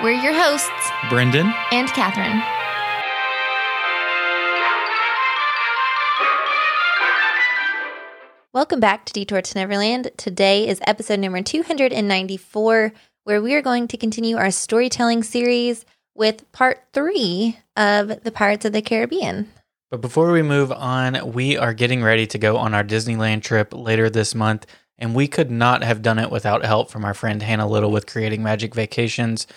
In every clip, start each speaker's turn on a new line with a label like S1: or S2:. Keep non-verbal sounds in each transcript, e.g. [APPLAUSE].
S1: We're your hosts,
S2: Brendan
S1: and Catherine. Welcome back to Detour to Neverland. Today is episode number 294, where we are going to continue our storytelling series with part three of The Pirates of the Caribbean.
S2: But before we move on, we are getting ready to go on our Disneyland trip later this month, and we could not have done it without help from our friend Hannah Little with Creating Magic Vacations.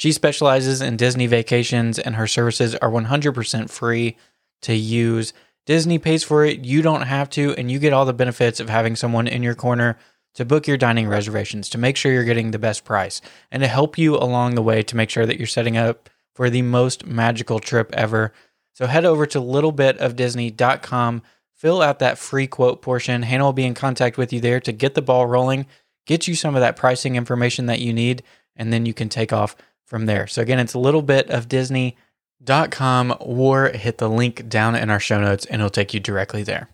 S2: She specializes in Disney vacations, and her services are 100% free to use. Disney pays for it, you don't have to, and you get all the benefits of having someone in your corner to book your dining reservations, to make sure you're getting the best price, and to help you along the way to make sure that you're setting up for the most magical trip ever. So head over to littlebitofdisney.com, fill out that free quote portion. Hannah will be in contact with you there to get the ball rolling, get you some of that pricing information that you need, and then you can take off from there. So again, it's a little bit of Disney.com or hit the link down in our show notes and it'll take you directly there.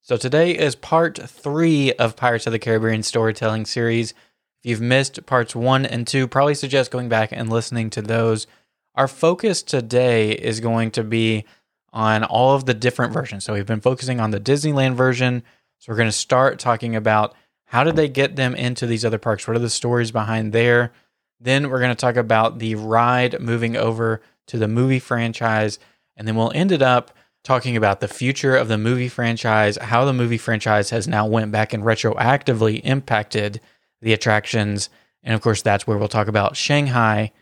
S2: So today is part three of Pirates of the Caribbean storytelling series. If you've missed parts one and two, probably suggest going back and listening to those. Our focus today is going to be on all of the different versions. So we've been focusing on the Disneyland version. So we're going to start talking about how did they get them into these other parks? What are the stories behind there? Then we're going to talk about the ride moving over to the movie franchise. And then we'll end it up talking about the future of the movie franchise, how the movie franchise has now went back and retroactively impacted the attractions. And of course, that's where we'll talk about Shanghai,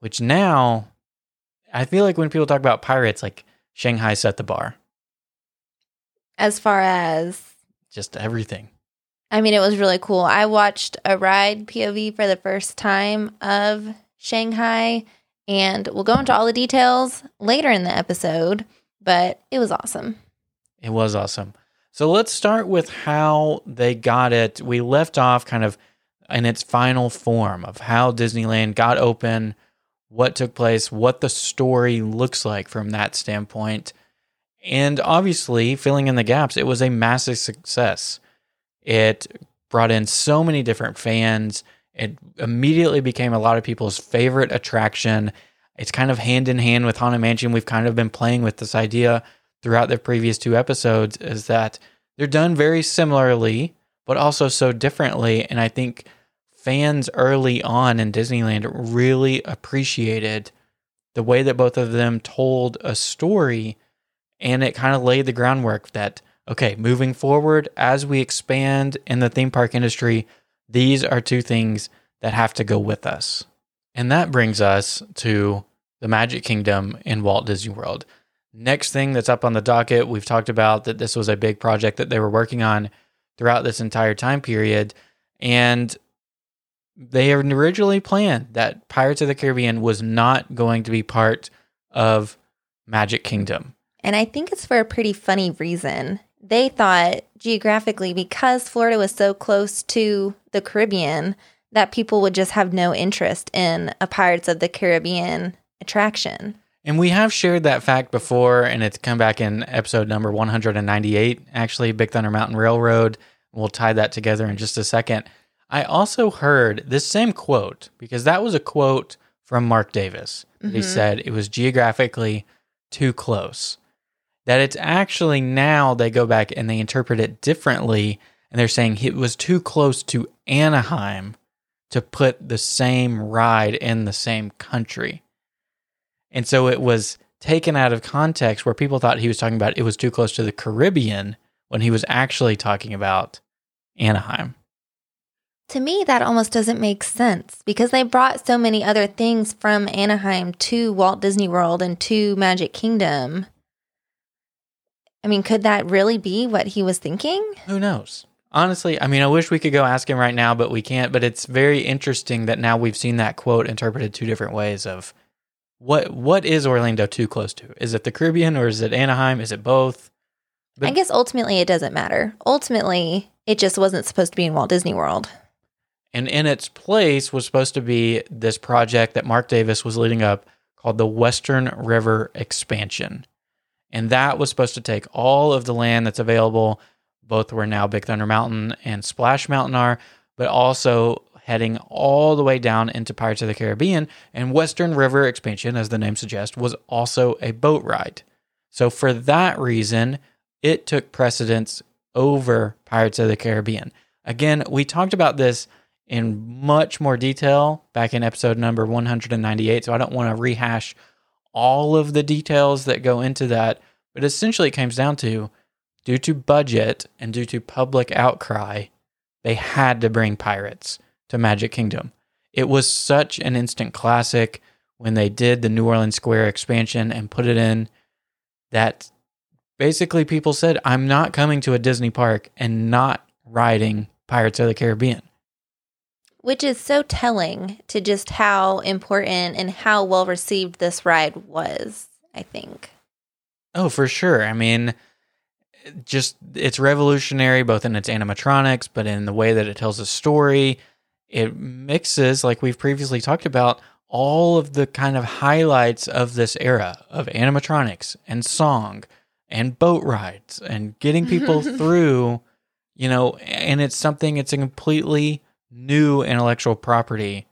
S2: which now I feel like when people talk about pirates, like Shanghai set the bar.
S1: As far as
S2: just everything.
S1: I mean, it was really cool. I watched a ride POV for the first time of Shanghai and we'll go into all the details later in the episode, but it was awesome.
S2: It was awesome. So let's start with how they got it. We left off kind of in its final form of how Disneyland got open, what took place, what the story looks like from that standpoint. And obviously, filling in the gaps, it was a massive success. It brought in so many different fans. It immediately became a lot of people's favorite attraction. It's kind of hand in hand with Haunted Mansion. We've kind of been playing with this idea throughout the previous two episodes is that they're done very similarly, but also so differently. And I think fans early on in Disneyland really appreciated the way that both of them told a story. And it kind of laid the groundwork that, okay, moving forward, as we expand in the theme park industry, these are two things that have to go with us. And that brings us to the Magic Kingdom in Walt Disney World. Next thing that's up on the docket, we've talked about that this was a big project that they were working on throughout this entire time period. And they had originally planned that Pirates of the Caribbean was not going to be part of Magic Kingdom.
S1: And I think it's for a pretty funny reason they thought geographically, because Florida was so close to the Caribbean, that people would just have no interest in a Pirates of the Caribbean attraction.
S2: And we have shared that fact before, and it's come back in episode number 198, actually, Big Thunder Mountain Railroad. We'll tie that together in just a second. I also heard this same quote, because that was a quote from Marc Davis. Mm-hmm. He said it was geographically too close that it's actually now they go back and they interpret it differently. And they're saying it was too close to Anaheim to put the same ride in the same country. And so it was taken out of context where people thought he was talking about it was too close to the Caribbean when he was actually talking about Anaheim.
S1: To me, that almost doesn't make sense because they brought so many other things from Anaheim to Walt Disney World and to Magic Kingdom I mean, could that really be what he was thinking?
S2: Who knows? Honestly, I mean, I wish we could go ask him right now, but we can't. But it's very interesting that now we've seen that quote interpreted two different ways of what what is Orlando too close to? Is it the Caribbean or is it Anaheim? Is it both? But-
S1: I guess ultimately it doesn't matter. Ultimately, it just wasn't supposed to be in Walt Disney World.
S2: And in its place was supposed to be this project that Marc Davis was leading up called the Western River Expansion. And that was supposed to take all of the land that's available, both where now Big Thunder Mountain and Splash Mountain are, but also heading all the way down into Pirates of the Caribbean. And Western River Expansion, as the name suggests, was also a boat ride. So for that reason, it took precedence over Pirates of the Caribbean. Again, we talked about this in much more detail back in episode number 198, so I don't want to rehash all of the details that go into that, but essentially it comes down to due to budget and due to public outcry, they had to bring pirates to Magic Kingdom. It was such an instant classic when they did the New Orleans Square expansion and put it in that basically people said, I'm not coming to a Disney park and not riding Pirates of the Caribbean.
S1: Which is so telling to just how important and how well received this ride was, I think.
S2: Oh, for sure. I mean, just it's revolutionary both in its animatronics, but in the way that it tells a story. It mixes, like we've previously talked about, all of the kind of highlights of this era of animatronics and song and boat rides and getting people [LAUGHS] through, you know, and it's something, it's a completely new intellectual property.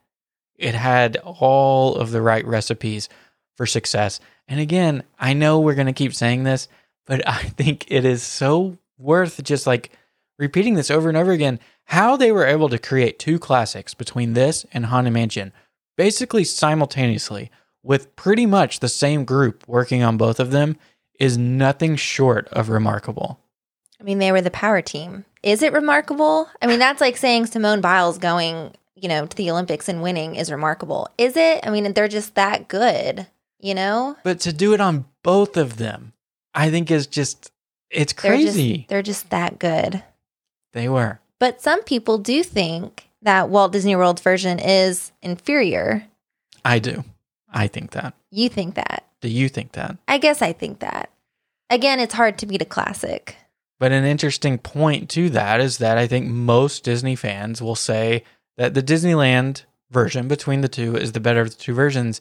S2: It had all of the right recipes for success. And again, I know we're going to keep saying this, but [LAUGHS] I think it is so worth just like repeating this over and over again. How they were able to create two classics between this and Haunted Mansion, basically simultaneously, with pretty much the same group working on both of them, is nothing short of remarkable.
S1: I mean, they were the power team. Is it remarkable? I mean, that's like saying Simone Biles going, you know, to the Olympics and winning is remarkable. Is it? I mean, they're just that good, you know?
S2: But to do it on both of them, I think is just, it's
S1: They're
S2: crazy.
S1: just, they're just that good.
S2: they were.
S1: But some people do think that Walt Disney World's version is inferior.
S2: I do. I think that.
S1: You think that.
S2: Do you think that?
S1: I guess I think that. Again, it's hard to beat a classic.
S2: But an interesting point to that is that I think most Disney fans will say that the Disneyland version between the two is the better of the two versions.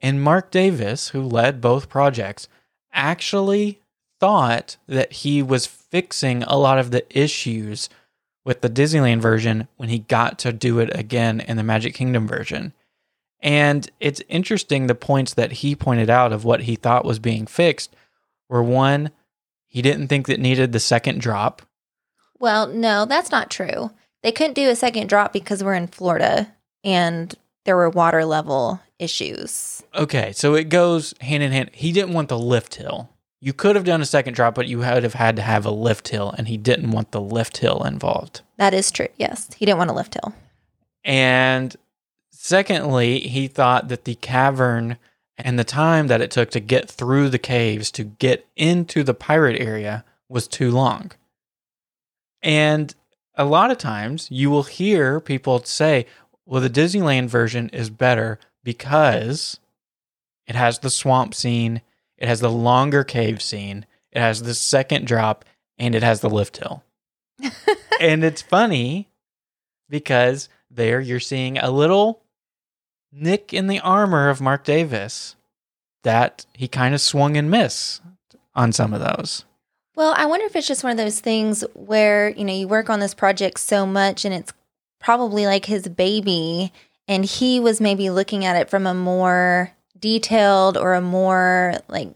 S2: And Marc Davis, who led both projects, actually thought that he was fixing a lot of the issues with the Disneyland version when he got to do it again in the Magic Kingdom version. And it's interesting the points that he pointed out of what he thought was being fixed were one, he didn't think that needed the second drop.
S1: Well, no, that's not true. They couldn't do a second drop because we're in Florida and there were water level issues.
S2: Okay, so it goes hand in hand. He didn't want the lift hill. You could have done a second drop, but you would have had to have a lift hill, and he didn't want the lift hill involved.
S1: That is true. Yes. He didn't want a lift hill.
S2: And secondly, he thought that the cavern and the time that it took to get through the caves to get into the pirate area was too long. And a lot of times you will hear people say, well, the Disneyland version is better because it has the swamp scene, it has the longer cave scene, it has the second drop, and it has the lift hill. [LAUGHS] and it's funny because there you're seeing a little nick in the armor of Marc Davis that he kind of swung and missed on some of those.
S1: Well, I wonder if it's just one of those things where, you know, you work on this project so much and it's probably like his baby and he was maybe looking at it from a more detailed or a more like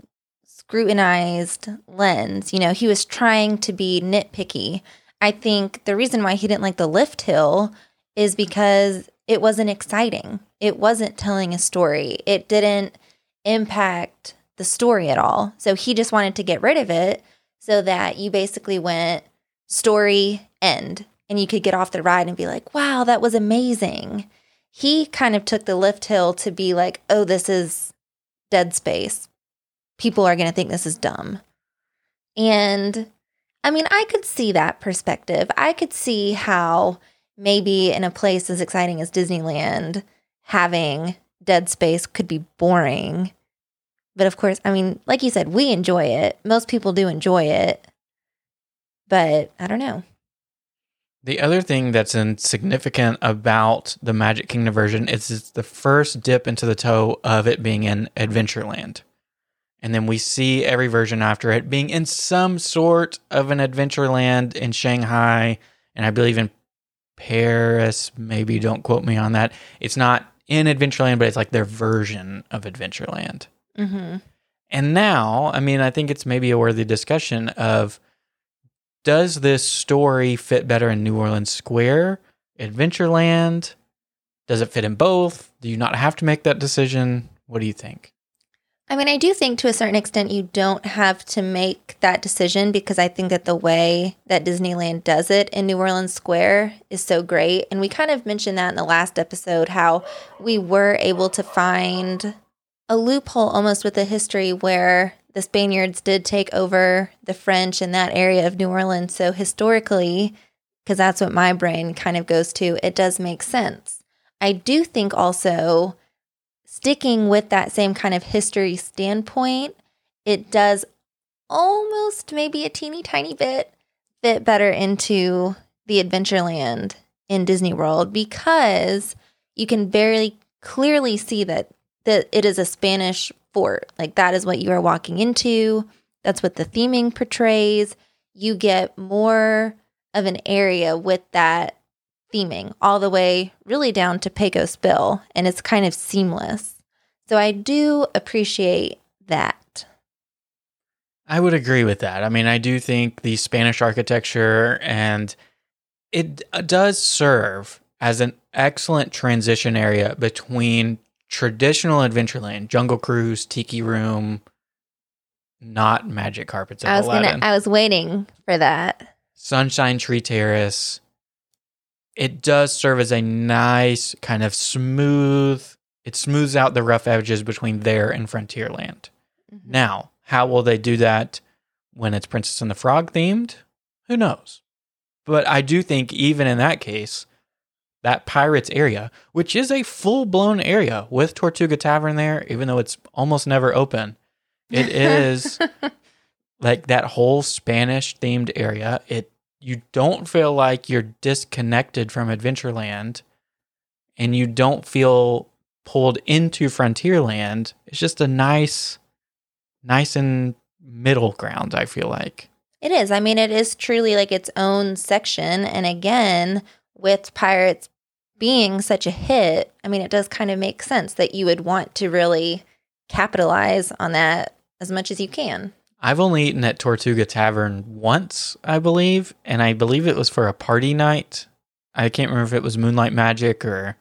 S1: scrutinized lens. You know, he was trying to be nitpicky. I think the reason why he didn't like the lift hill is because it wasn't exciting. It wasn't telling a story. It didn't impact the story at all. So he just wanted to get rid of it so that you basically went story end and you could get off the ride and be like, wow, that was amazing. He kind of took the lift hill to be like, oh, this is dead space. People are going to think this is dumb. And I mean, I could see that perspective. I could see how maybe in a place as exciting as Disneyland, having dead space could be boring. But of course, I mean, like you said, we enjoy it. Most people do enjoy it. But I don't know.
S2: The other thing that's insignificant about the Magic Kingdom version is it's the first dip into the toe of it being in Adventureland. And then we see every version after it being in some sort of an Adventureland in Shanghai, and I believe in Paris. Maybe don't quote me on that. It's not in Adventureland, but it's like their version of Adventureland.
S1: Mm-hmm.
S2: And now, I mean, I think it's maybe a worthy discussion of does this story fit better in New Orleans Square, Adventureland? Does it fit in both? Do you not have to make that decision? What do you think?
S1: I mean, I do think to a certain extent you don't have to make that decision because I think that the way that Disneyland does it in New Orleans Square is so great. And we kind of mentioned that in the last episode how we were able to find a loophole almost with the history where the Spaniards did take over the French in that area of New Orleans. So historically, because that's what my brain kind of goes to, it does make sense. I do think also sticking with that same kind of history standpoint, it does almost maybe a teeny tiny bit fit better into the Adventureland in Disney World because you can very clearly see that that it is a Spanish fort. Like that is what you are walking into. That's what the theming portrays. You get more of an area with that theming all the way really down to Pecos Bill, and it's kind of seamless. So I do appreciate that.
S2: I would agree with that. I mean, I do think the Spanish architecture and it uh, does serve as an excellent transition area between traditional Adventureland, Jungle Cruise, Tiki Room, not Magic Carpets of
S1: I was
S2: Aladdin.
S1: gonna I was waiting for that.
S2: Sunshine Tree Terrace. It does serve as a nice kind of smooth. It smooths out the rough edges between there and Frontierland. Mm-hmm. Now, how will they do that when it's Princess and the Frog themed? Who knows? But I do think even in that case, that Pirates area, which is a full blown area with Tortuga Tavern there, even though it's almost never open, it is [LAUGHS] like that whole Spanish themed area. It you don't feel like you're disconnected from Adventureland and you don't feel pulled into Frontierland. It's just a nice nice and middle ground, I feel like.
S1: It is. I mean, it is truly like its own section. And again, with Pirates being such a hit, I mean, it does kind of make sense that you would want to really capitalize on that as much as you can.
S2: I've only eaten at Tortuga Tavern once, I believe, and I believe it was for a party night. I can't remember if it was Moonlight Magic or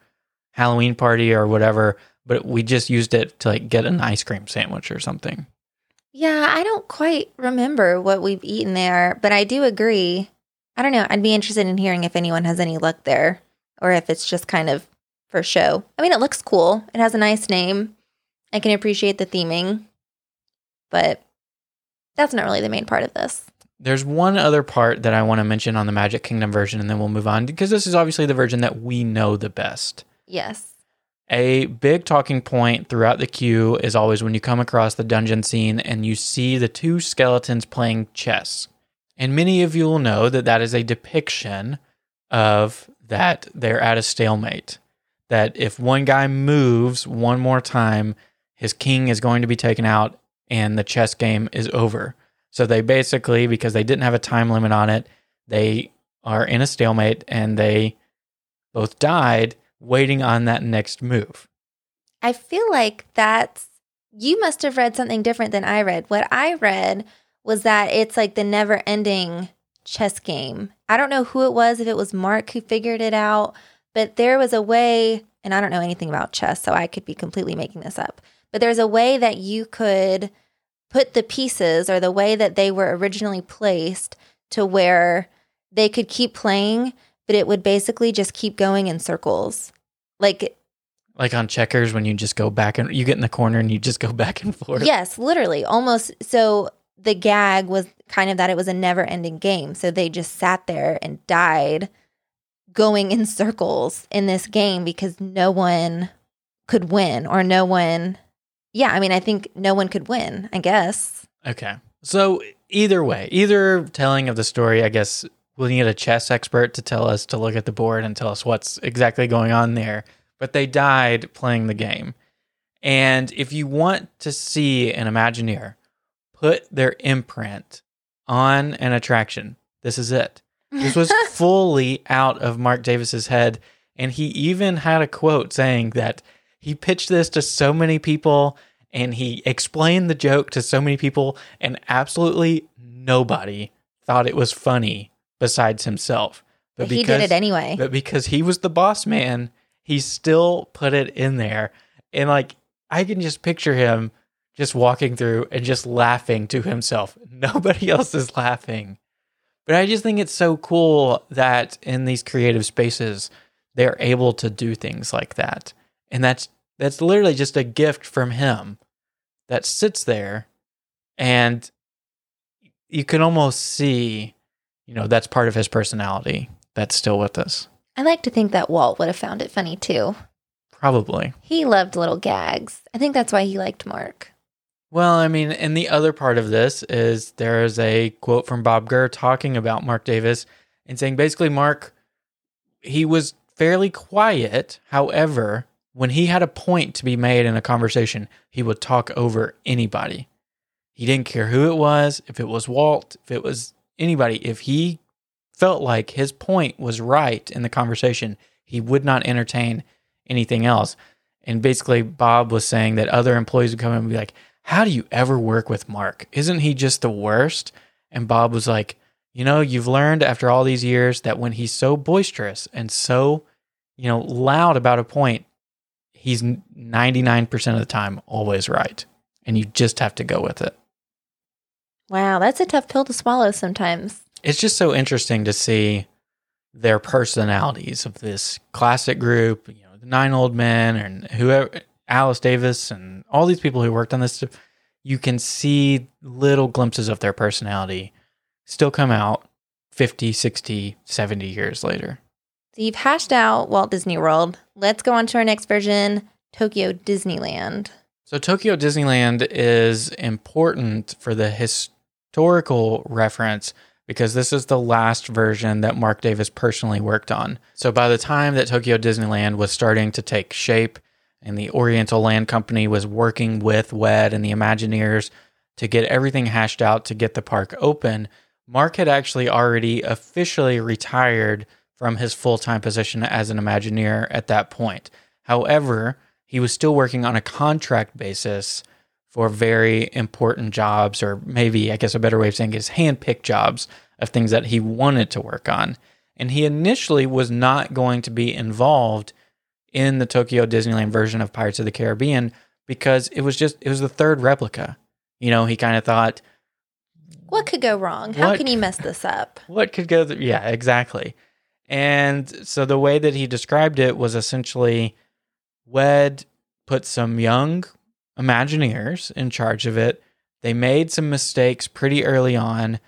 S2: Halloween party or whatever, but we just used it to like get an ice cream sandwich or something.
S1: Yeah, I don't quite remember what we've eaten there, but I do agree. I don't know. I'd be interested in hearing if anyone has any luck there or if it's just kind of for show. I mean, it looks cool. It has a nice name. I can appreciate the theming, but that's not really the main part of this.
S2: There's one other part that I want to mention on the Magic Kingdom version, and then we'll move on because this is obviously the version that we know the best.
S1: Yes.
S2: A big talking point throughout the queue is always when you come across the dungeon scene and you see the two skeletons playing chess. And many of you will know that that is a depiction of that they're at a stalemate. That if one guy moves one more time, his king is going to be taken out and the chess game is over. So they basically, because they didn't have a time limit on it, they are in a stalemate and they both died waiting on that next move.
S1: I feel like that's you must have read something different than I read. What I read was that it's like the never ending chess game. I don't know who it was, if it was Marc who figured it out, but there was a way, and I don't know anything about chess, so I could be completely making this up, but there's a way that you could put the pieces or the way that they were originally placed to where they could keep playing, but it would basically just keep going in circles. Like
S2: Like on checkers, when you just go back and you get in the corner and you just go [LAUGHS] back and forth.
S1: Yes, literally. Almost. So the gag was kind of that it was a never ending game. So they just sat there and died going in [LAUGHS] circles in this game because no one could win or no one. Yeah, I mean, I think no one could win, I guess.
S2: Okay. So either way, either telling of the story, I guess we'll need a chess expert to tell us to look at the board and tell us what's exactly going on there. But they died playing the game. And if you want to see an Imagineer put their imprint on an attraction, this is it. This was [LAUGHS] fully out of Marc Davis's head. And he even had a quote saying that he pitched this to so many people and he explained the joke to so many people, and absolutely nobody thought it was funny besides himself.
S1: But, he did it anyway.
S2: But because he was the boss man, he still put it in there. And like, I can just picture him just walking through and just laughing to himself. [LAUGHS] Nobody else is laughing. But I just think it's so cool that in these creative spaces, they're able to do things like that. And that's that's literally just a gift from him that sits there and you can almost see, you know, that's part of his personality that's still with us.
S1: I like to think that Walt would have found it funny too.
S2: Probably.
S1: He loved little gags. I think that's why he liked Marc.
S2: Well, I mean, and the other part of this is there is a quote from Bob Gurr talking about Marc Davis and saying basically, Marc, he was fairly quiet. However, when he had a point to be made in a conversation, he would talk over anybody. He didn't care who it was, if it was Walt, if it was anybody. If he felt like his point was right in the conversation, he would not entertain anything else. And basically, Bob was saying that other employees would come in and be like, How do you ever work with Marc? Isn't he just the worst? And Bob was like, You know, you've learned after all these years that when he's so boisterous and so, you know, loud about a point, he's 99% of the time always right. And you just have to go with it.
S1: Wow, that's a tough pill to swallow sometimes.
S2: It's just so interesting to see their personalities of this classic group, you know, the nine old men and whoever, Alice Davis and all these people who worked on this. You can see little glimpses of their personality still come out 50, 60, 70 years later.
S1: So you've hashed out Walt Disney World. Let's go on to our next version Tokyo Disneyland.
S2: So, Tokyo Disneyland is important for the historical reference because this is the last version that Marc Davis personally worked on. So, by the time that Tokyo Disneyland was starting to take shape and the Oriental Land Company was working with WED and the Imagineers to get everything hashed out to get the park open, Marc had actually already officially retired from his full time position as an Imagineer at that point. However, he was still working on a contract basis for very important jobs, or maybe, I guess, a better way of saying is hand-picked jobs of things that he wanted to work on. And he initially was not going to be involved in the Tokyo Disneyland version of Pirates of the Caribbean because it was just, it was the third replica. You know, he kind of thought,
S1: what could go wrong? How what, can you mess this up? [LAUGHS]
S2: What could go? Th- yeah, exactly. And so the way that he described it was essentially WED put some young Imagineers in charge of it. They made some mistakes pretty early on.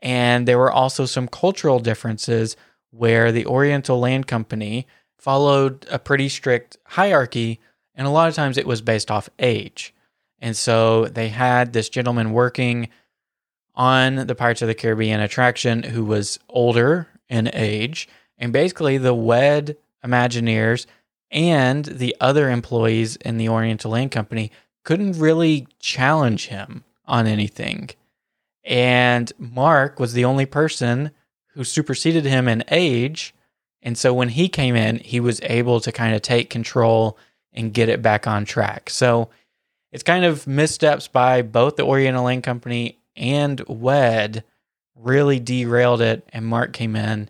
S2: And there were also some cultural differences where the Oriental Land Company followed a pretty strict hierarchy. And a lot of times it was based off age. And so they had this gentleman working on the Pirates of the Caribbean attraction who was older in age and basically, the WED Imagineers and the other employees in the Oriental Land Company couldn't really challenge him on anything. And Marc was the only person who superseded him in age. And so when he came in, he was able to kind of take control and get it back on track. So it's kind of missteps by both the Oriental Land Company and WED really derailed it. And Marc came in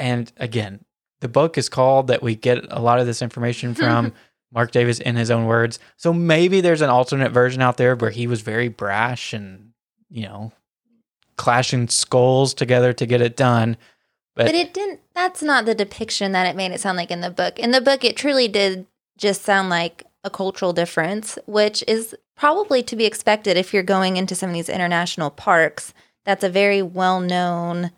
S2: and again, the book is called that we get a lot of this information from [LAUGHS] Marc Davis in his own words. So maybe there's an alternate version out there where he was very brash and, you know, clashing skulls together to get it done.
S1: But, but it didn't, that's not the depiction that it made it sound like in the book. In the book, it truly did just sound like a cultural difference, which is probably to be expected if you're going into some of these international parks. That's a very well known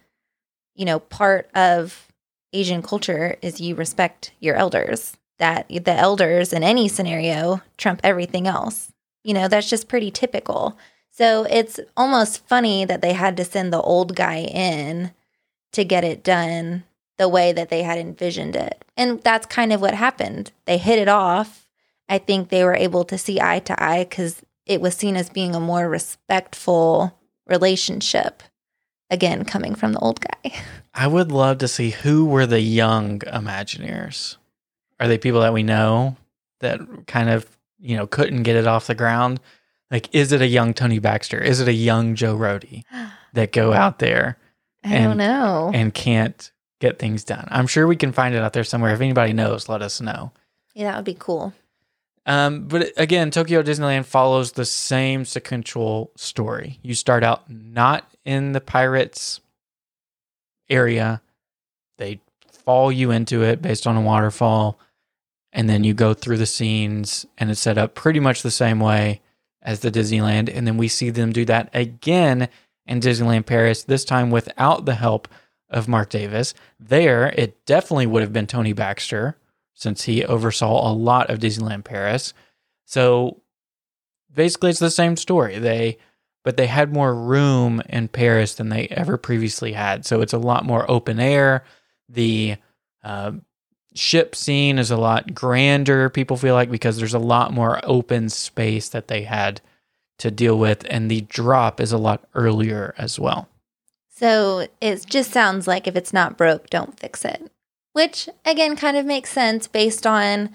S1: you know, part of Asian culture is you respect your elders. that the elders in any scenario trump everything else. You know, that's just pretty typical. So it's almost funny that they had to send the old guy in to get it done the way that they had envisioned it. And that's kind of what happened. They hit it off. I think they were able to see eye to eye because it was seen as being a more respectful relationship. Again, coming from the old guy. [LAUGHS]
S2: I would love to see who were the young Imagineers. Are they people that we know that kind of, you know, couldn't get it off the ground? Like, is it a young Tony Baxter? Is it a young Joe Rohde [GASPS] that go out there
S1: I
S2: And-
S1: don't know.
S2: and can't get things done? I'm sure we can find it out there somewhere. If anybody knows, let us know.
S1: yeah, that would be cool.
S2: Um, but again, Tokyo Disneyland follows the same sequential story. You start out not in the pirates area, they fall you into it based on a waterfall, and then you go through the scenes, and it's set up pretty much the same way as the Disneyland. And then we see them do that again in Disneyland Paris, this time without the help of Marc Davis. There, it definitely would have been Tony Baxter since he oversaw a lot of Disneyland Paris. So basically it's the same story. They but they had more room in Paris than they ever previously had. So it's a lot more open air. The uh, ship scene is a lot grander, people feel like, because there's a lot more open space that they had to deal with. And the drop is a lot earlier as well.
S1: So it just sounds like if it's not broke, don't fix it. Which again kind of makes sense based on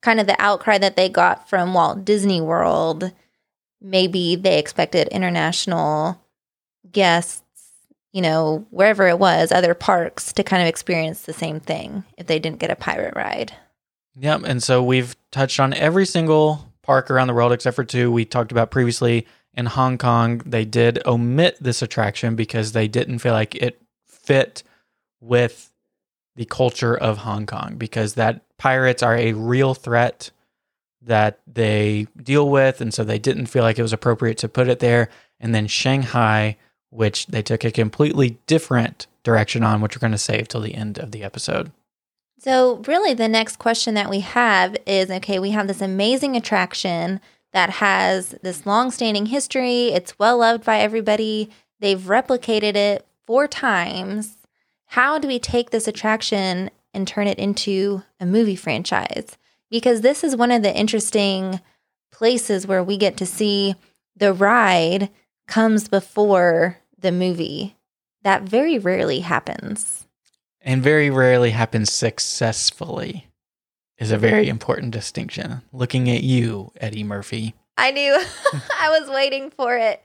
S1: kind of the outcry that they got from Walt Disney World. Maybe they expected international guests, you know, wherever it was, other parks to kind of experience the same thing if they didn't get a pirate ride.
S2: Yep. And so we've touched on every single park around the world except for two we talked about previously. In Hong Kong, they did omit this attraction because they didn't feel like it fit with the culture of Hong Kong because that pirates are a real threat that they deal with. And so they didn't feel like it was appropriate to put it there. And then Shanghai, which they took a completely different direction on, which we're going to save till the end of the episode.
S1: So, really, the next question that we have is okay, we have this amazing attraction that has this long standing history. It's well loved by everybody. They've replicated it four times. How do we take this attraction and turn it into a movie franchise? Because this is one of the interesting places where we get to see the ride comes before the movie. That very rarely happens.
S2: and very rarely happens successfully is a very important distinction. Looking at you, Eddie Murphy,
S1: I knew [LAUGHS] I was waiting for it.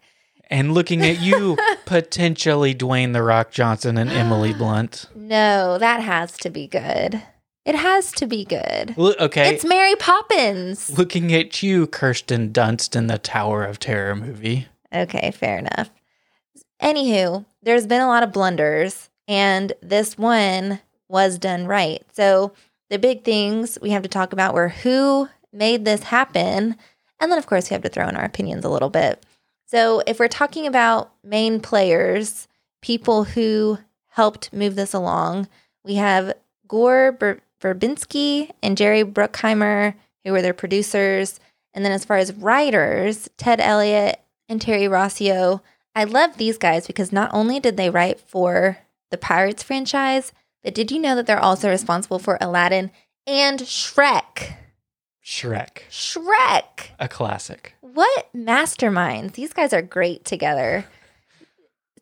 S2: and looking at you, [LAUGHS] potentially Dwayne the Rock Johnson and Emily Blunt.
S1: No, that has to be good. It has to be good.
S2: Okay,
S1: It's Mary Poppins.
S2: looking at you, Kirsten Dunst in the Tower of Terror movie.
S1: Okay, fair enough. Anywho, there's been a lot of blunders, and this one was done right. So, the big things we have to talk about were who made this happen, and then, of course, we have to throw in our opinions a little bit. So, if we're talking about main players, people who helped move this along, we have Gore Ber- Verbinski and Jerry Bruckheimer, who were their producers. And then, as far as writers, Ted Elliott and Terry Rossio. I love these guys because not only did they write for the Pirates franchise, but did you know that they're also responsible for Aladdin and Shrek?
S2: Shrek,
S1: Shrek!
S2: a classic.
S1: What masterminds. These guys are great together.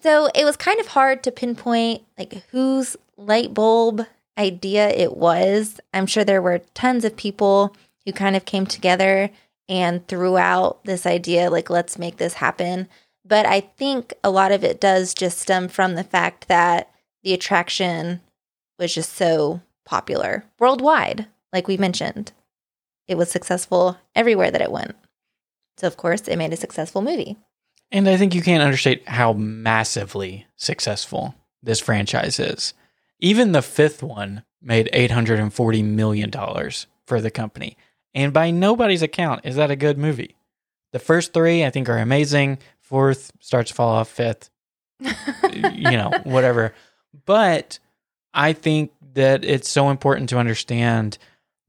S1: So it was kind of hard to pinpoint like whose light bulb idea it was. I'm sure there were tons of people who kind of came together and threw out this idea like let's make this happen. But I think a lot of it does just stem from the fact that the attraction was just so popular worldwide, like we mentioned. It was successful everywhere that it went. So, of course, it made a successful movie.
S2: And I think you can't understate how massively successful this franchise is. Even the fifth one made $840 million for the company. And by nobody's account, is that a good movie? The first three, I think, are amazing. Fourth starts to fall off. Fifth, [LAUGHS] you know, whatever. But I think that it's so important to understand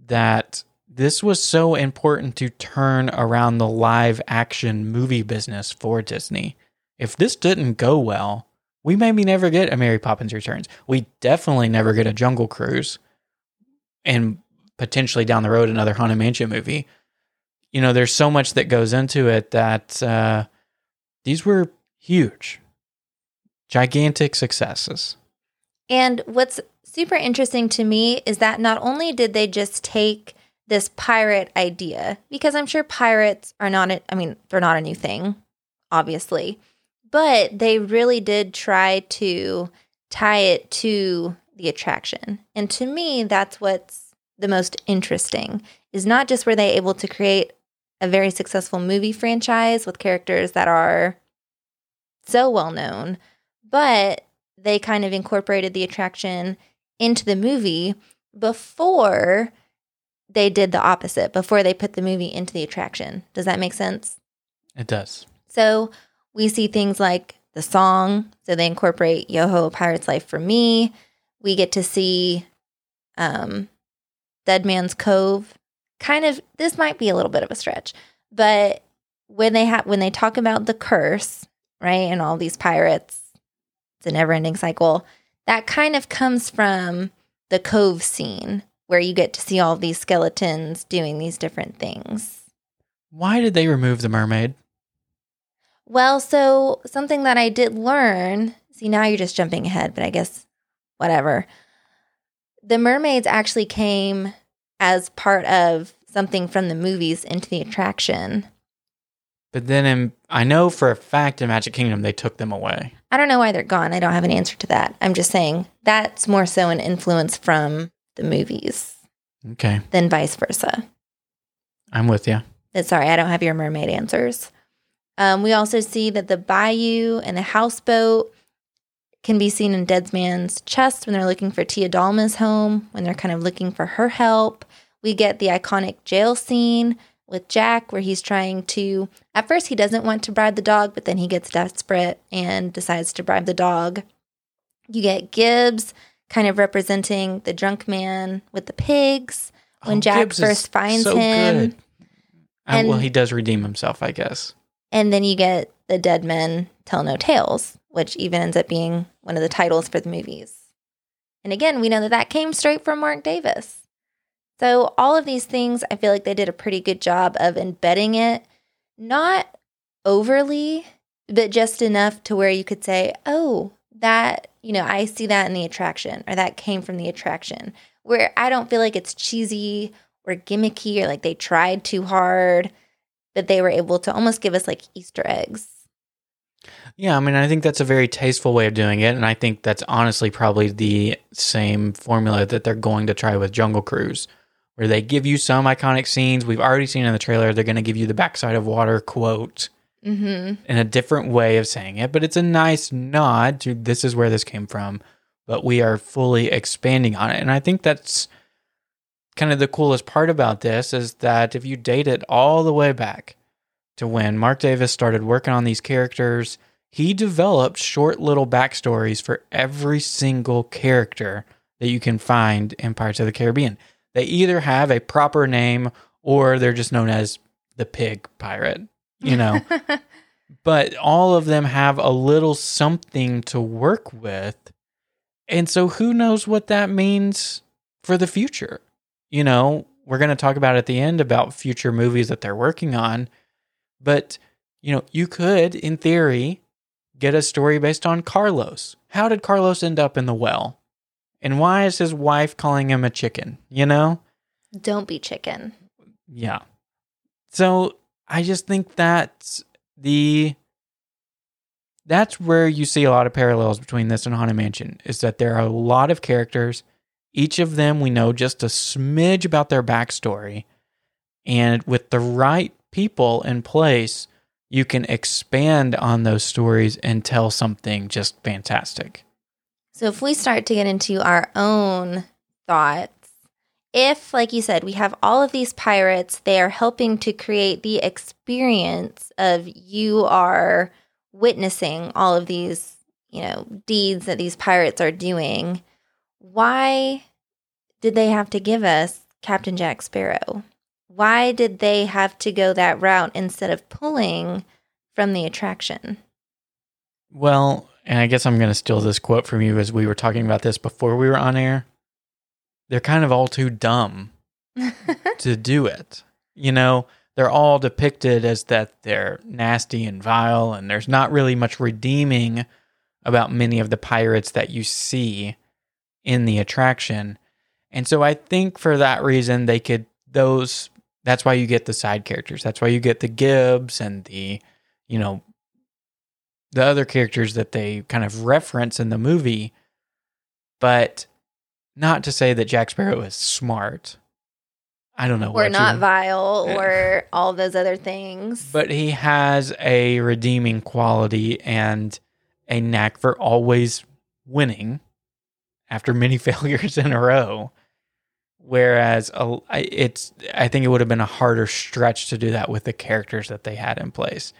S2: that this was so important to turn around the live action movie business for Disney. If this didn't go well, we maybe never get a Mary Poppins Returns. We definitely never get a Jungle Cruise, and potentially down the road another Haunted Mansion movie. You know, there's so much that goes into it that uh, these were huge, gigantic successes.
S1: And what's super interesting to me is that not only did they just take this pirate idea, because I'm sure pirates are not, a, I mean, they're not a new thing, obviously, but they really did try to tie it to the attraction. And to me, that's what's the most interesting is not just were they able to create a very successful movie franchise with characters that are so well known, but they kind of incorporated the attraction into the movie before they did the opposite, before they put the movie into the attraction. Does that make sense?
S2: It does.
S1: So we see things like the song. So they incorporate Yoho Pirate's Life for Me. We get to see um, Dead Man's Cove. Kind of, this might be a little bit of a stretch, but when they have when they talk about the curse, right, and all these pirates, it's a never-ending cycle. That kind of comes from the cove scene where you get to see all these skeletons doing these different things.
S2: Why did they remove the mermaid?
S1: Well, so something that I did learn, see, now you're just jumping ahead, but I guess whatever. The mermaids actually came as part of something from the movies into the attraction.
S2: But then in, I know for a fact in Magic Kingdom they took them away.
S1: I don't know why they're gone. I don't have an answer to that. I'm just saying that's more so an influence from the movies
S2: Okay,
S1: than vice versa.
S2: I'm with you.
S1: But sorry, I don't have your mermaid answers. Um, we also see that the bayou and the houseboat can be seen in Dead Man's chest when they're looking for Tia Dalma's home, when they're kind of looking for her help. We get the iconic jail scene with Jack, where he's trying to, at first, he doesn't want to bribe the dog, but then he gets desperate and decides to bribe the dog. You get Gibbs kind of representing the drunk man with the pigs when
S2: Oh,
S1: Jack
S2: Gibbs
S1: first finds
S2: so
S1: him.
S2: good. Uh, well, he does redeem himself, I guess.
S1: And then you get The Dead Men Tell No Tales, which even ends up being one of the titles for the movies. And again, we know that that came straight from Marc Davis. So, all of these things, I feel like they did a pretty good job of embedding it, not overly, but just enough to where you could say, oh, that, you know, I see that in the attraction, or that came from the attraction, where I don't feel like it's cheesy or gimmicky or like they tried too hard but they were able to almost give us like Easter eggs.
S2: Yeah, I mean, I think that's a very tasteful way of doing it, and I think that's honestly probably the same formula that they're going to try with Jungle Cruise, where they give you some iconic scenes we've already seen in the trailer. They're going to give you the backside of water quote
S1: Mm-hmm.
S2: in a different way of saying it, but it's a nice nod to this is where this came from, but we are fully expanding on it, and I think that's kind of the coolest part about this is that if you date it all the way back to when Marc Davis started working on these characters, he developed short little backstories for every single character that you can find in Pirates of the Caribbean. They either have a proper name or they're just known as the pig pirate, you know. [LAUGHS] but all of them have a little something to work with. And so who knows what that means for the future? You know, we're going to talk about at the end about future movies that they're working on. But, you know, you could, in theory, get a story based on Carlos. How did Carlos end up in the well? And why is his wife calling him a chicken? You know?
S1: Don't be chicken.
S2: Yeah. So I just think that's the that's where you see a lot of parallels between this and Haunted Mansion is that there are a lot of characters. Each of them we know just a smidge about their backstory. And with the right people in place, you can expand on those stories and tell something just fantastic.
S1: So if we start to get into our own thoughts, if, like you said, we have all of these pirates, they are helping to create the experience of you are witnessing all of these, you know, deeds that these pirates are doing. Why did they have to give us Captain Jack Sparrow? Why did they have to go that route instead of pulling from the attraction?
S2: Well, and I guess I'm going to steal this quote from you as we were talking about this before we were on air. They're kind of all too dumb [LAUGHS] to do it. You know, they're all depicted as that they're nasty and vile, and there's not really much redeeming about many of the pirates that you see in the attraction. And so I think for that reason, they could, those, that's why you get the side characters. That's why you get the Gibbs and the, you know, the other characters that they kind of reference in the movie. But not to say that Jack Sparrow is smart. I don't know.
S1: or not
S2: you-
S1: vile
S2: Yeah.
S1: or [LAUGHS] all those other things.
S2: But he has a redeeming quality and a knack for always winning after many [LAUGHS] failures in a row. Whereas a- it's, I think it would have been a harder stretch to do that with the characters that they had in place.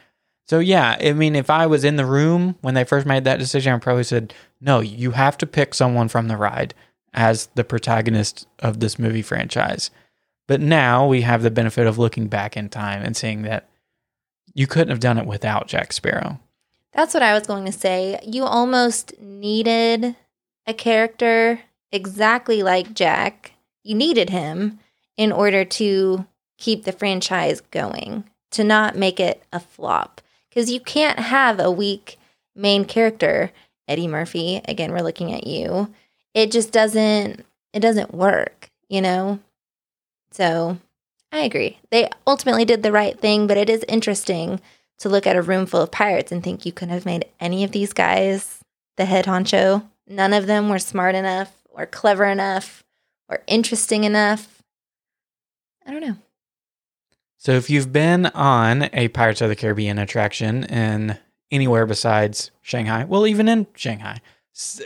S2: So yeah, I mean, if I was in the room when they first made that decision, I probably said, "No, you have to pick someone from the ride as the protagonist of this movie franchise." But now we have the benefit of looking back in time and seeing that you couldn't have done it without Jack Sparrow.
S1: That's what I was going to say. You almost needed a character exactly like Jack. You needed him in order to keep the franchise going, to not make it a flop. Because you can't have a weak main character, Eddie Murphy. Again, we're looking at you. It just doesn't it doesn't work, you know? So I agree. They ultimately did the right thing, but it is interesting to look at a room full of pirates and think you couldn't have made any of these guys the head honcho. None of them were smart enough or clever enough or interesting enough. I don't know.
S2: So if you've been on a Pirates of the Caribbean attraction in anywhere besides Shanghai, well, even in Shanghai,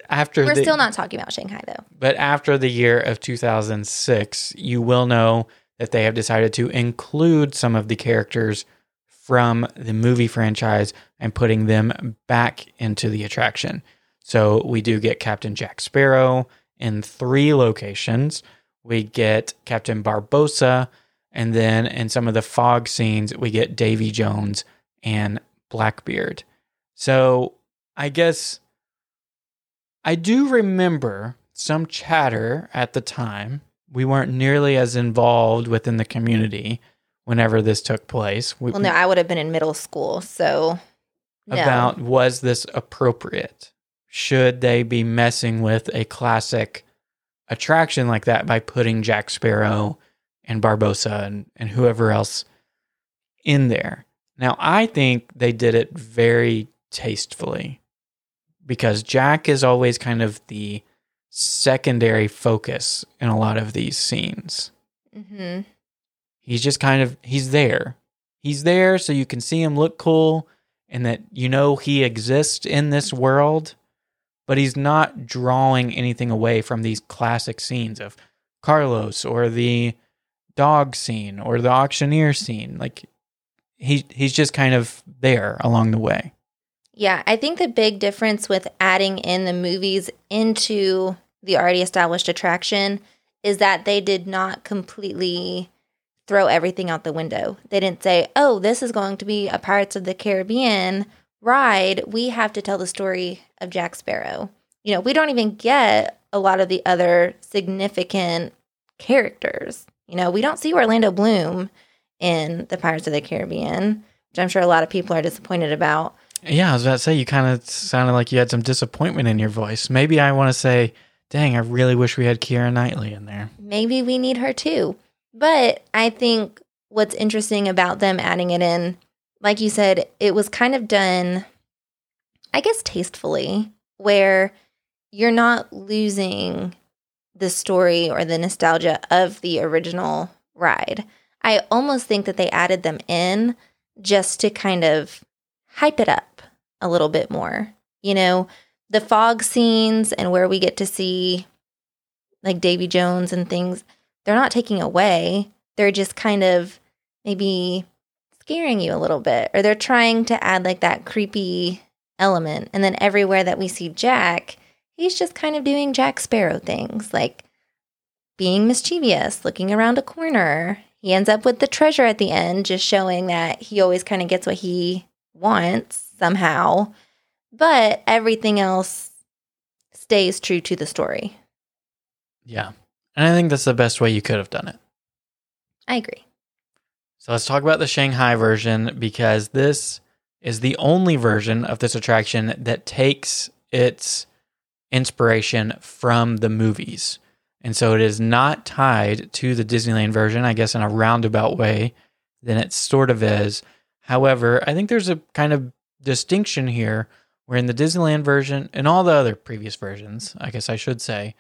S2: after
S1: We're
S2: the,
S1: still not talking about Shanghai though.
S2: But after the year of 2006, you will know that they have decided to include some of the characters from the movie franchise and putting them back into the attraction. So we do get Captain Jack Sparrow in three locations. We get Captain Barbossa, and then in some of the fog scenes, we get Davy Jones and Blackbeard. So I guess I do remember some chatter at the time. We weren't nearly as involved within the community whenever this took place. We,
S1: Well, no, I would have been in middle school, so no.
S2: about was this appropriate? Should they be messing with a classic attraction like that by putting Jack Sparrow and Barbossa and, and whoever else in there? Now, I think they did it very tastefully because Jack is always kind of the secondary focus in a lot of these scenes.
S1: hmm
S2: He's just kind of he's there. He's there so you can see him look cool and that you know he exists in this world, but he's not drawing anything away from these classic scenes of Carlos or the dog scene or the auctioneer scene. Like he he's just kind of there along the way.
S1: Yeah, I think the big difference with adding in the movies into the already established attraction is that they did not completely throw everything out the window. They didn't say, oh, this is going to be a Pirates of the Caribbean ride. We have to tell the story of Jack Sparrow. You know, we don't even get a lot of the other significant characters. You know, we don't see Orlando Bloom in the Pirates of the Caribbean, which I'm sure a lot of people are disappointed about.
S2: Yeah, I was about to say you kind of sounded like you had some disappointment in your voice. Maybe I want to say, dang, I really wish we had Keira Knightley in there.
S1: maybe we need her too. But I think what's interesting about them adding it in, like you said, it was kind of done, I guess, tastefully, where you're not losing the story or the nostalgia of the original ride. I almost think that they added them in just to kind of hype it up a little bit more. You know, the fog scenes and where we get to see like Davy Jones and things, they're not taking away. They're just kind of maybe scaring you a little bit, or they're trying to add like that creepy element. And then everywhere that we see Jack, he's just kind of doing Jack Sparrow things, like being mischievous, looking around a corner. He ends up with the treasure at the end, just showing that he always kind of gets what he wants somehow. But everything else stays true to the story.
S2: Yeah. And I think that's the best way you could have done it.
S1: I agree.
S2: So let's talk about the Shanghai version because this is the only version of this attraction that takes its inspiration from the movies. And so it is not tied to the Disneyland version, I guess, in a roundabout way, than it sort of is. However, I think there's a kind of distinction here where in the Disneyland version and all the other previous versions, I guess I should say,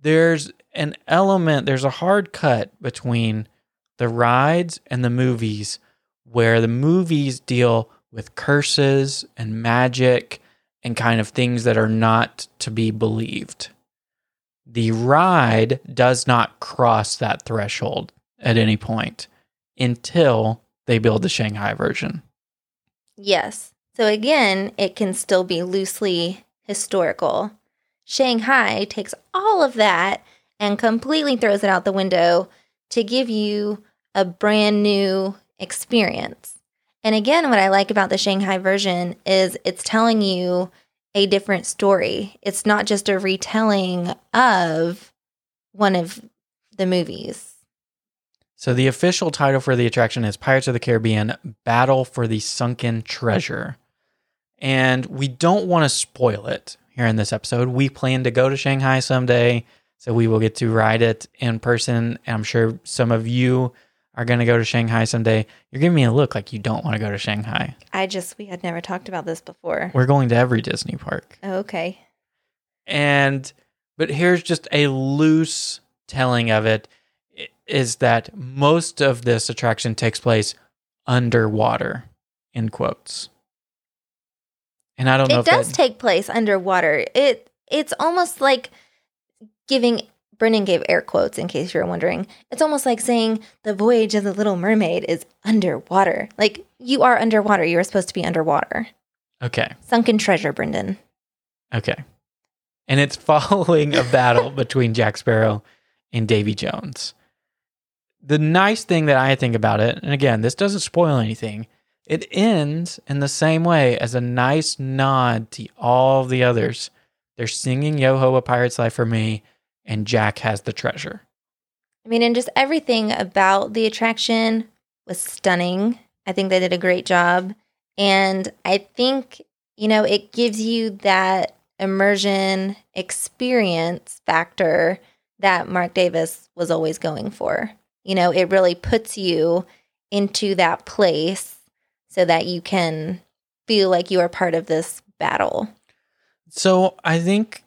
S2: there's an element, there's a hard cut between the rides and the movies where the movies deal with curses and magic and kind of things that are not to be believed. The ride does not cross that threshold at any point until they build the Shanghai version.
S1: Yes. So again, it can still be loosely historical. Shanghai takes all of that and completely throws it out the window to give you a brand new experience. And again, what I like about the Shanghai version is it's telling you a different story. It's not just a retelling of one of the movies.
S2: So the official title for the attraction is Pirates of the Caribbean Battle for the Sunken Treasure. And we don't want to spoil it here in this episode. We plan to go to Shanghai someday, so we will get to ride it in person. I'm sure some of you are going to go to Shanghai someday. You're giving me a look like you don't want to go to Shanghai.
S1: I just, we had never talked about this before.
S2: We're going to every Disney park.
S1: Oh, okay.
S2: And, but here's just a loose telling of it is that most of this attraction takes place underwater, in quotes. And I don't know
S1: It does
S2: that,
S1: take place underwater. It it's almost like giving Brendan gave air quotes in case you're wondering. It's almost like saying the voyage of the little mermaid is underwater. Like you are underwater. You are supposed to be underwater.
S2: okay.
S1: Sunken treasure, Brendan.
S2: Okay. And it's [LAUGHS] following a battle between Jack Sparrow and Davy Jones. The nice thing that I think about it, and again, this doesn't spoil anything, it ends in the same way as a nice nod to all the others. They're singing Yo Ho, a Pirate's Life for Me, and Jack has the treasure.
S1: I mean, and just everything about the attraction was stunning. I think they did a great job. And I think, you know, it gives you that immersion experience factor that Marc Davis was always going for. You know, it really puts you into that place so that you can feel like you are part of this battle.
S2: So I think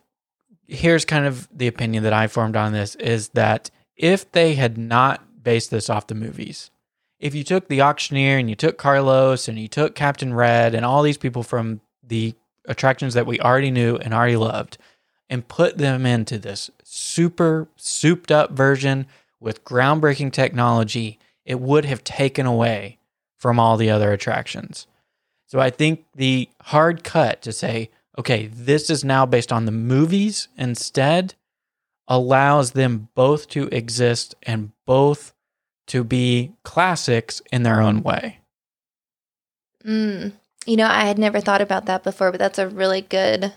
S2: here's kind of the opinion that I formed on this is that if they had not based this off the movies, if you took the auctioneer and you took Carlos and you took Captain Red and all these people from the attractions that we already knew and already loved and put them into this super souped up version with groundbreaking technology, it would have taken away from all the other attractions. So I think the hard cut to say, okay, this is now based on the movies instead allows them both to exist and both to be classics in their own way.
S1: Mm. You know, I had never thought about that before, but that's a really good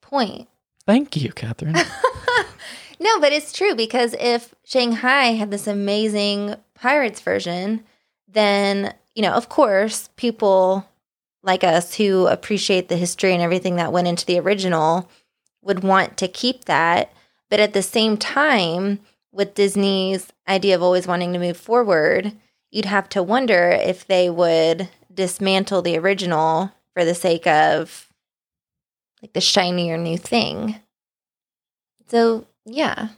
S1: point.
S2: Thank you, Catherine. [LAUGHS]
S1: no, but it's true because if Shanghai had this amazing Pirates version, then, you know, of course, people like us who appreciate the history and everything that went into the original would want to keep that. But at the same time, with Disney's idea of always wanting to move forward, you'd have to wonder if they would dismantle the original for the sake of like the shinier new thing. So, yeah.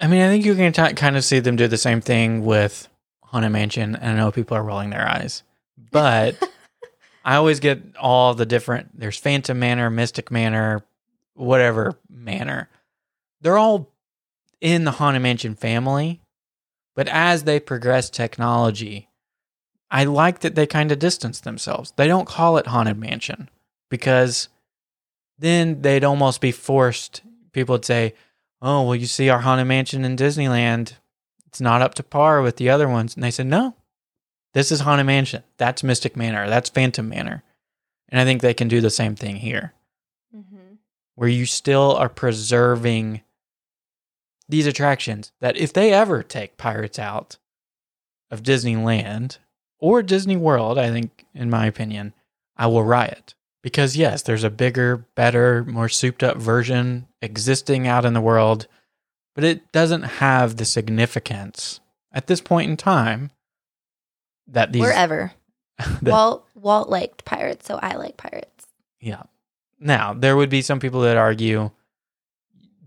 S2: I mean, I think you can t- kind of see them do the same thing with Haunted Mansion. And I know people are rolling their eyes, but [LAUGHS] I always get all the different. There's Phantom Manor, Mystic Manor, whatever manor. They're all in the Haunted Mansion family, but as they progress technology, I like that they kind of distance themselves. They don't call it Haunted Mansion because then they'd almost be forced. People would say, oh, well, you see our Haunted Mansion in Disneyland, it's not up to par with the other ones. And they said, no, this is Haunted Mansion. That's Mystic Manor. That's Phantom Manor. And I think they can do the same thing here,
S1: Mm-hmm.
S2: where you still are preserving these attractions that if they ever take pirates out of Disneyland or Disney World, I think, in my opinion, I will riot. Because yes, there's a bigger, better, more souped up version existing out in the world, but it doesn't have the significance at this point in time that these
S1: Wherever. [LAUGHS]
S2: that-
S1: Walt Walt liked pirates, so I like pirates.
S2: Yeah. Now, there would be some people that argue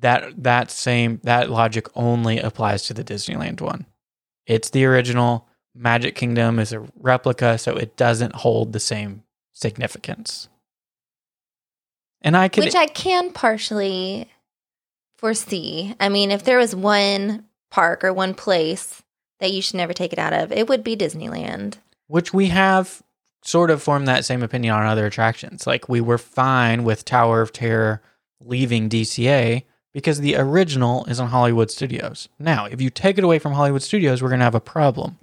S2: that that same that logic only applies to the Disneyland one. It's the original. Magic Kingdom is a replica, so it doesn't hold the same significance. And I could
S1: Which I can partially foresee. I mean, if there was one park or one place that you should never take it out of, it would be Disneyland.
S2: which we have sort of formed that same opinion on other attractions. Like we were fine with Tower of Terror leaving DCA because the original is on Hollywood Studios. Now, if you take it away from Hollywood Studios, we're going to have a problem.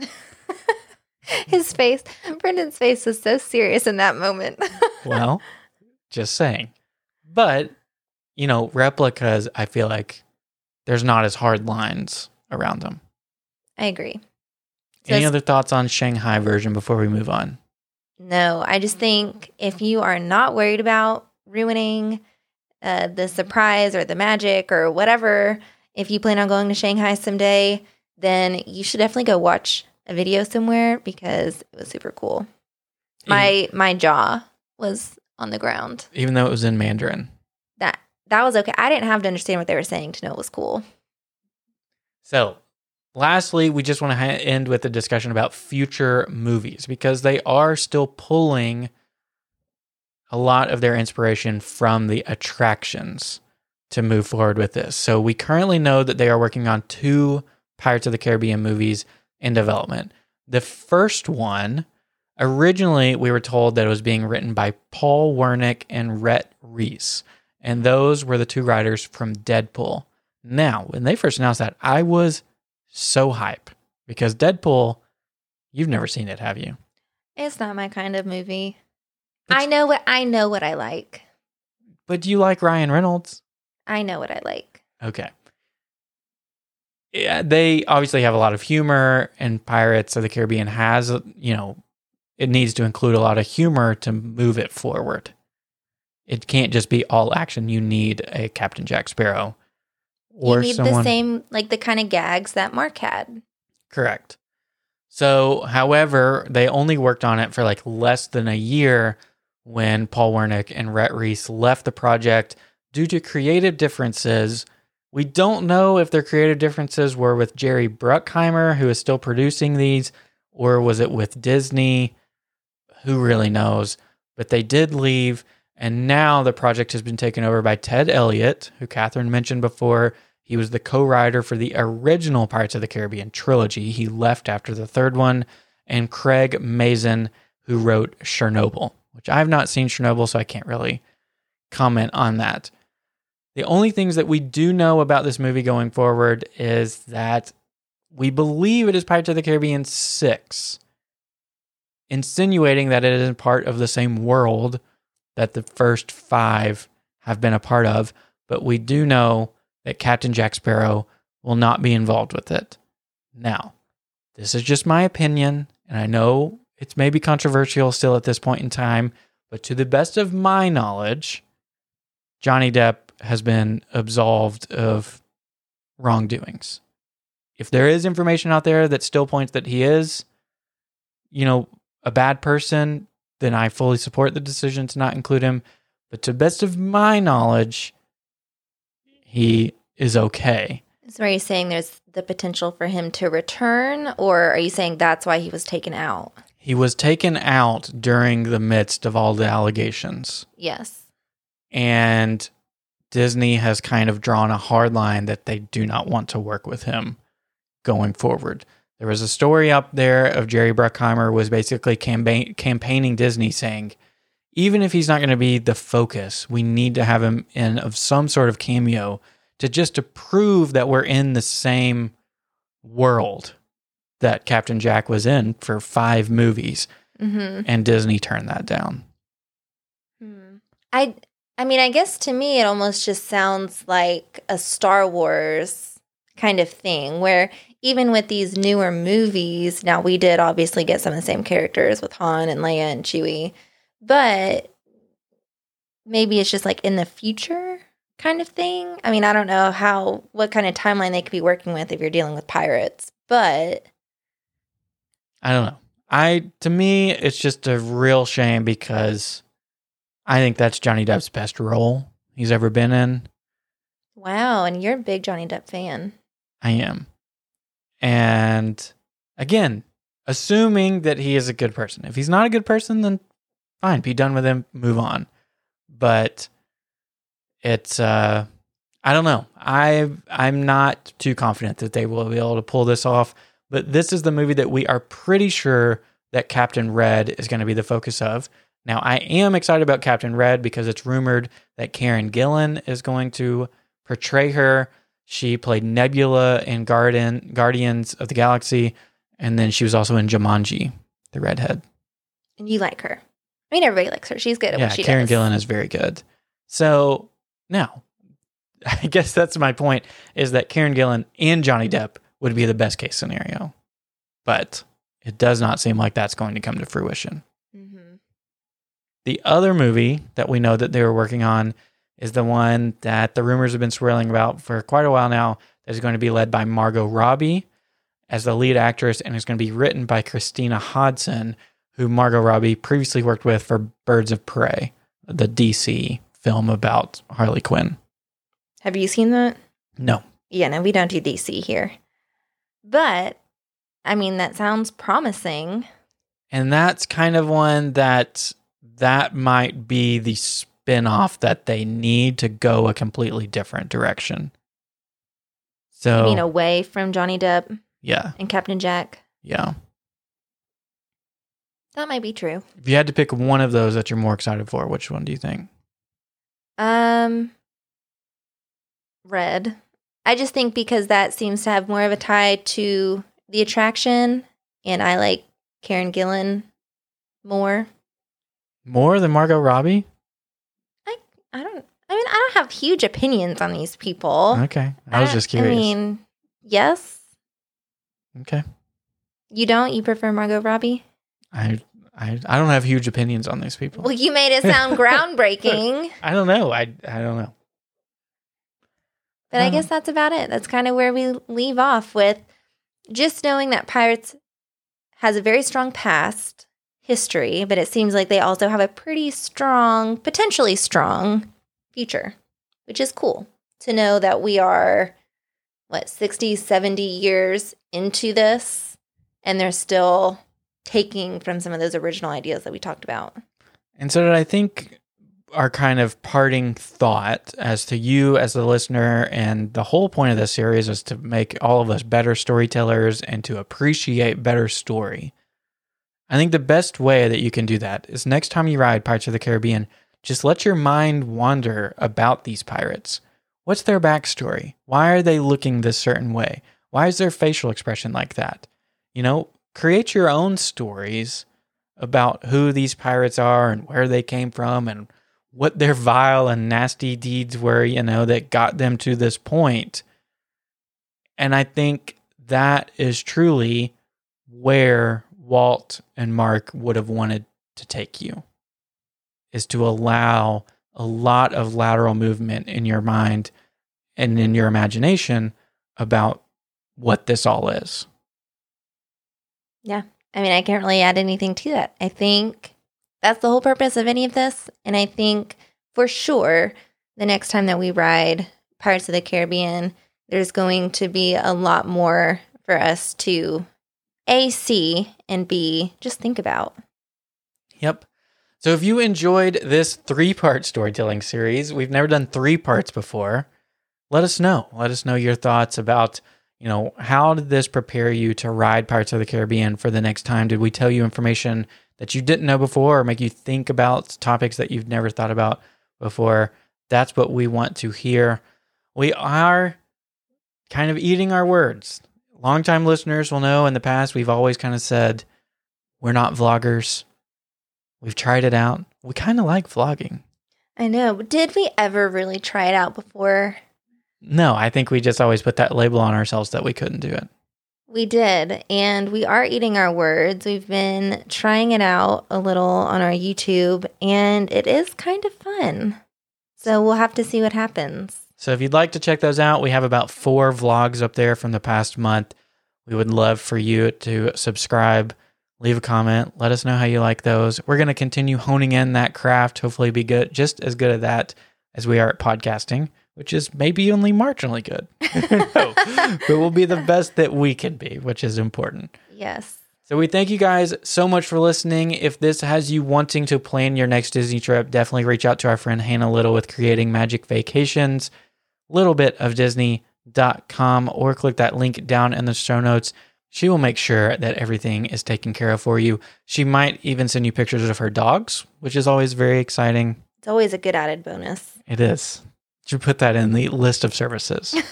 S2: [LAUGHS]
S1: His face, Brendan's face was so serious in that moment. [LAUGHS]
S2: well, just saying. But, you know, replicas, I feel like there's not as hard lines around them.
S1: I agree. So
S2: Any other thoughts on Shanghai version before we move on?
S1: No, I just think if you are not worried about ruining uh, the surprise or the magic or whatever, if you plan on going to Shanghai someday, then you should definitely go watch a video somewhere because it was super cool. My my jaw was on the ground.
S2: Even though it was in Mandarin.
S1: That that was okay. I didn't have to understand what they were saying to know it was cool.
S2: So, lastly, we just want to ha- end with a discussion about future movies because they are still pulling a lot of their inspiration from the attractions to move forward with this. So, we currently know that they are working on two Pirates of the Caribbean movies in development. The first one, originally, we were told that it was being written by Paul Wernick and Rhett Reese. And those were the two writers from Deadpool. Now, when they first announced that, I was so hype because Deadpool, you've never seen it, have you?
S1: It's not my kind of movie.
S2: But
S1: I know what I know what I like.
S2: But do you like Ryan Reynolds?
S1: I know what I like.
S2: Okay. Yeah, they obviously have a lot of humor, and Pirates of the Caribbean has, you know, it needs to include a lot of humor to move it forward. It can't just be all action. You need a Captain Jack Sparrow or
S1: you need
S2: someone.
S1: the same like the kind of gags that Marc had.
S2: Correct. So, however, they only worked on it for like less than a year when Paul Wernick and Rhett Reese left the project due to creative differences. We don't know if their creative differences were with Jerry Bruckheimer, who is still producing these, or was it with Disney? Who really knows? But they did leave, and now the project has been taken over by Ted Elliott, who Catherine mentioned before. He was the co writer for the original Pirates of the Caribbean trilogy. He left after the third one. And Craig Mazin, who wrote Chernobyl, which I have not seen Chernobyl, so I can't really comment on that. The only things that we do know about this movie going forward is that we believe it is Pirates of the Caribbean 6, insinuating that it is part of the same world that the first five have been a part of. But we do know that Captain Jack Sparrow will not be involved with it. Now, this is just my opinion, and I know it's maybe controversial still at this point in time, but to the best of my knowledge, Johnny Depp has been absolved of wrongdoings. If there is information out there that still points that he is, you know, a bad person, then I fully support the decision to not include him. But to best of my knowledge, he is okay.
S1: So are you saying there's the potential for him to return, or are you saying that's why he was taken out?
S2: He was taken out during the midst of all the allegations.
S1: Yes.
S2: And Disney has kind of drawn a hard line that they do not want to work with him going forward. There was a story up there of Jerry Bruckheimer was basically campaign, campaigning Disney saying, even if he's not going to be the focus, we need to have him in of some sort of cameo to just to prove that we're in the same world that Captain Jack was in for five movies,
S1: Mm-hmm.
S2: and Disney turned that down.
S1: I I mean, I guess to me it almost just sounds like a Star Wars kind of thing where even with these newer movies, now we did obviously get some of the same characters with Han and Leia and Chewie, but maybe it's just like in the future kind of thing. I mean, I don't know how what kind of timeline they could be working with if you're dealing with pirates, but
S2: I don't know. I to me, it's just a real shame because I think that's Johnny Depp's best role he's ever been in.
S1: wow, and you're a big Johnny Depp fan.
S2: I am. And again, assuming that he is a good person. If he's not a good person, then fine, be done with him, move on. But it's uh I don't know. I I'm not too confident that they will be able to pull this off. But this is the movie that we are pretty sure that Captain Red is going to be the focus of. Now, I am excited about Captain Red because it's rumored that Karen Gillan is going to portray her. She played Nebula in Garden Guardians of the Galaxy, and then she was also in Jumanji, the redhead.
S1: And you like her. I mean, everybody likes her. She's good at
S2: yeah,
S1: what she
S2: Karen
S1: does.
S2: Gillan is very good. So now, [LAUGHS] I guess that's my point: is that Karen Gillan and Johnny Depp would be the best case scenario, but it does not seem like that's going to come to fruition.
S1: Mhm.
S2: The other movie that we know that they were working on is the one that the rumors have been swirling about for quite a while now. That is going to be led by Margot Robbie as the lead actress, and is going to be written by Christina Hodson, who Margot Robbie previously worked with for Birds of Prey, the DC film about Harley Quinn.
S1: Have you seen that?
S2: No,
S1: Yeah, no, we don't do DC here. But I mean, that sounds promising.
S2: and that's kind of one that that might be the spin-off that they need to go a completely different direction. So
S1: I mean, away from Johnny Depp
S2: yeah,
S1: and Captain Jack.
S2: yeah.
S1: That might be true.
S2: If you had to pick one of those that you're more excited for, which one do you think?
S1: Um, red. I just think because that seems to have more of a tie to the attraction, and I like Karen Gillan more.
S2: More than Margot Robbie?
S1: I mean, I don't have huge opinions on these people.
S2: Okay, I was
S1: don't-
S2: just curious.
S1: I mean, yes,
S2: okay,
S1: you don't. You prefer Margot Robbie?
S2: I, I I don't have huge opinions on these people.
S1: Well, you made it [LAUGHS] sound groundbreaking, [LAUGHS]
S2: I don't know. I I don't know.
S1: but I
S2: Um,
S1: guess that's about it. That's kind of where we leave off with just knowing that Pirates has a very strong past history, but it seems like they also have a pretty strong, potentially strong future, which is cool to know that we are what 60, 70 years into this and they're still taking from some of those original ideas that we talked about.
S2: And so, I think our kind of parting thought as to you as the listener, and the whole point of this series is to make all of us better storytellers and to appreciate better story. I think the best way that you can do that is next time you ride Pirates of the Caribbean, just let your mind wander about these pirates. What's their backstory? Why are they looking this certain way? Why is their facial expression like that? You know, create your own stories about who these pirates are and where they came from and what their vile and nasty deeds were, you know, that got them to this point. And I think that is truly where Walt and Marc would have wanted to take you is to allow a lot of lateral movement in your mind and in your imagination about what this all is. Yeah.
S1: I mean, I can't really add anything to that. I think that's the whole purpose of any of this. And I think for sure, the next time that we ride Pirates of the Caribbean, there's going to be a lot more for us to A, see, and B, just think about.
S2: Yep. So if you enjoyed this three part storytelling series, we've never done three parts before. Let us know. Let us know your thoughts about, you know, how did this prepare you to ride Pirates of the Caribbean for the next time? Did we tell you information that you didn't know before or make you think about topics that you've never thought about before? That's what we want to hear. we are kind of eating our words. Longtime listeners will know in the past we've always kind of said we're not vloggers. We've tried it out. We kind of like vlogging.
S1: I know. Did we ever really try it out before?
S2: No, I think we just always put that label on ourselves that we couldn't do it.
S1: We did, and we are eating our words. We've been trying it out a little on our YouTube, and it is kind of fun. So we'll have to see what happens.
S2: So if you'd like to check those out, we have about four vlogs up there from the past month. We would love for you to subscribe, leave a comment, let us know how you like those. We're going to continue honing in that craft, hopefully be good just as good at that as we are at podcasting, which is maybe only marginally good. no, [LAUGHS] but we'll be the best that we can be, which is important.
S1: Yes.
S2: So we thank you guys so much for listening. If this has you wanting to plan your next Disney trip, definitely reach out to our friend Hannah Little with Creating Magic Vacations, little bit of Disney.com, or click that link down in the show notes. She will make sure that everything is taken care of for you. She might even send you pictures of her dogs, which is always very exciting.
S1: It's always a good added bonus.
S2: It is. You put that in the list of services. [LAUGHS]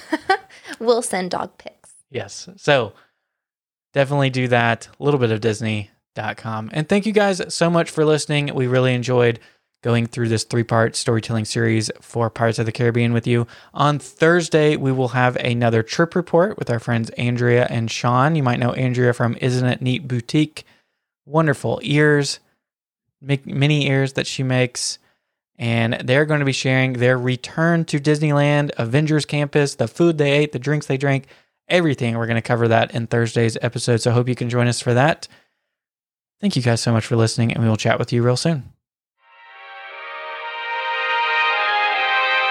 S1: We'll send dog pics.
S2: Yes. So definitely do that. A little bit of Disney.com. And thank you guys so much for listening. We really enjoyed going through this three part storytelling series for Pirates of the Caribbean with you. On Thursday, we will have another trip report with our friends Andrea and Sean. You might know Andrea from Isn't It Neat Boutique. Wonderful ears, mi- mini ears that she makes. And they're going to be sharing their return to Disneyland, Avengers Campus, the food they ate, the drinks they drank, everything. We're going to cover that in Thursday's episode. So I hope you can join us for that. Thank you guys so much for listening, and we will chat with you real soon.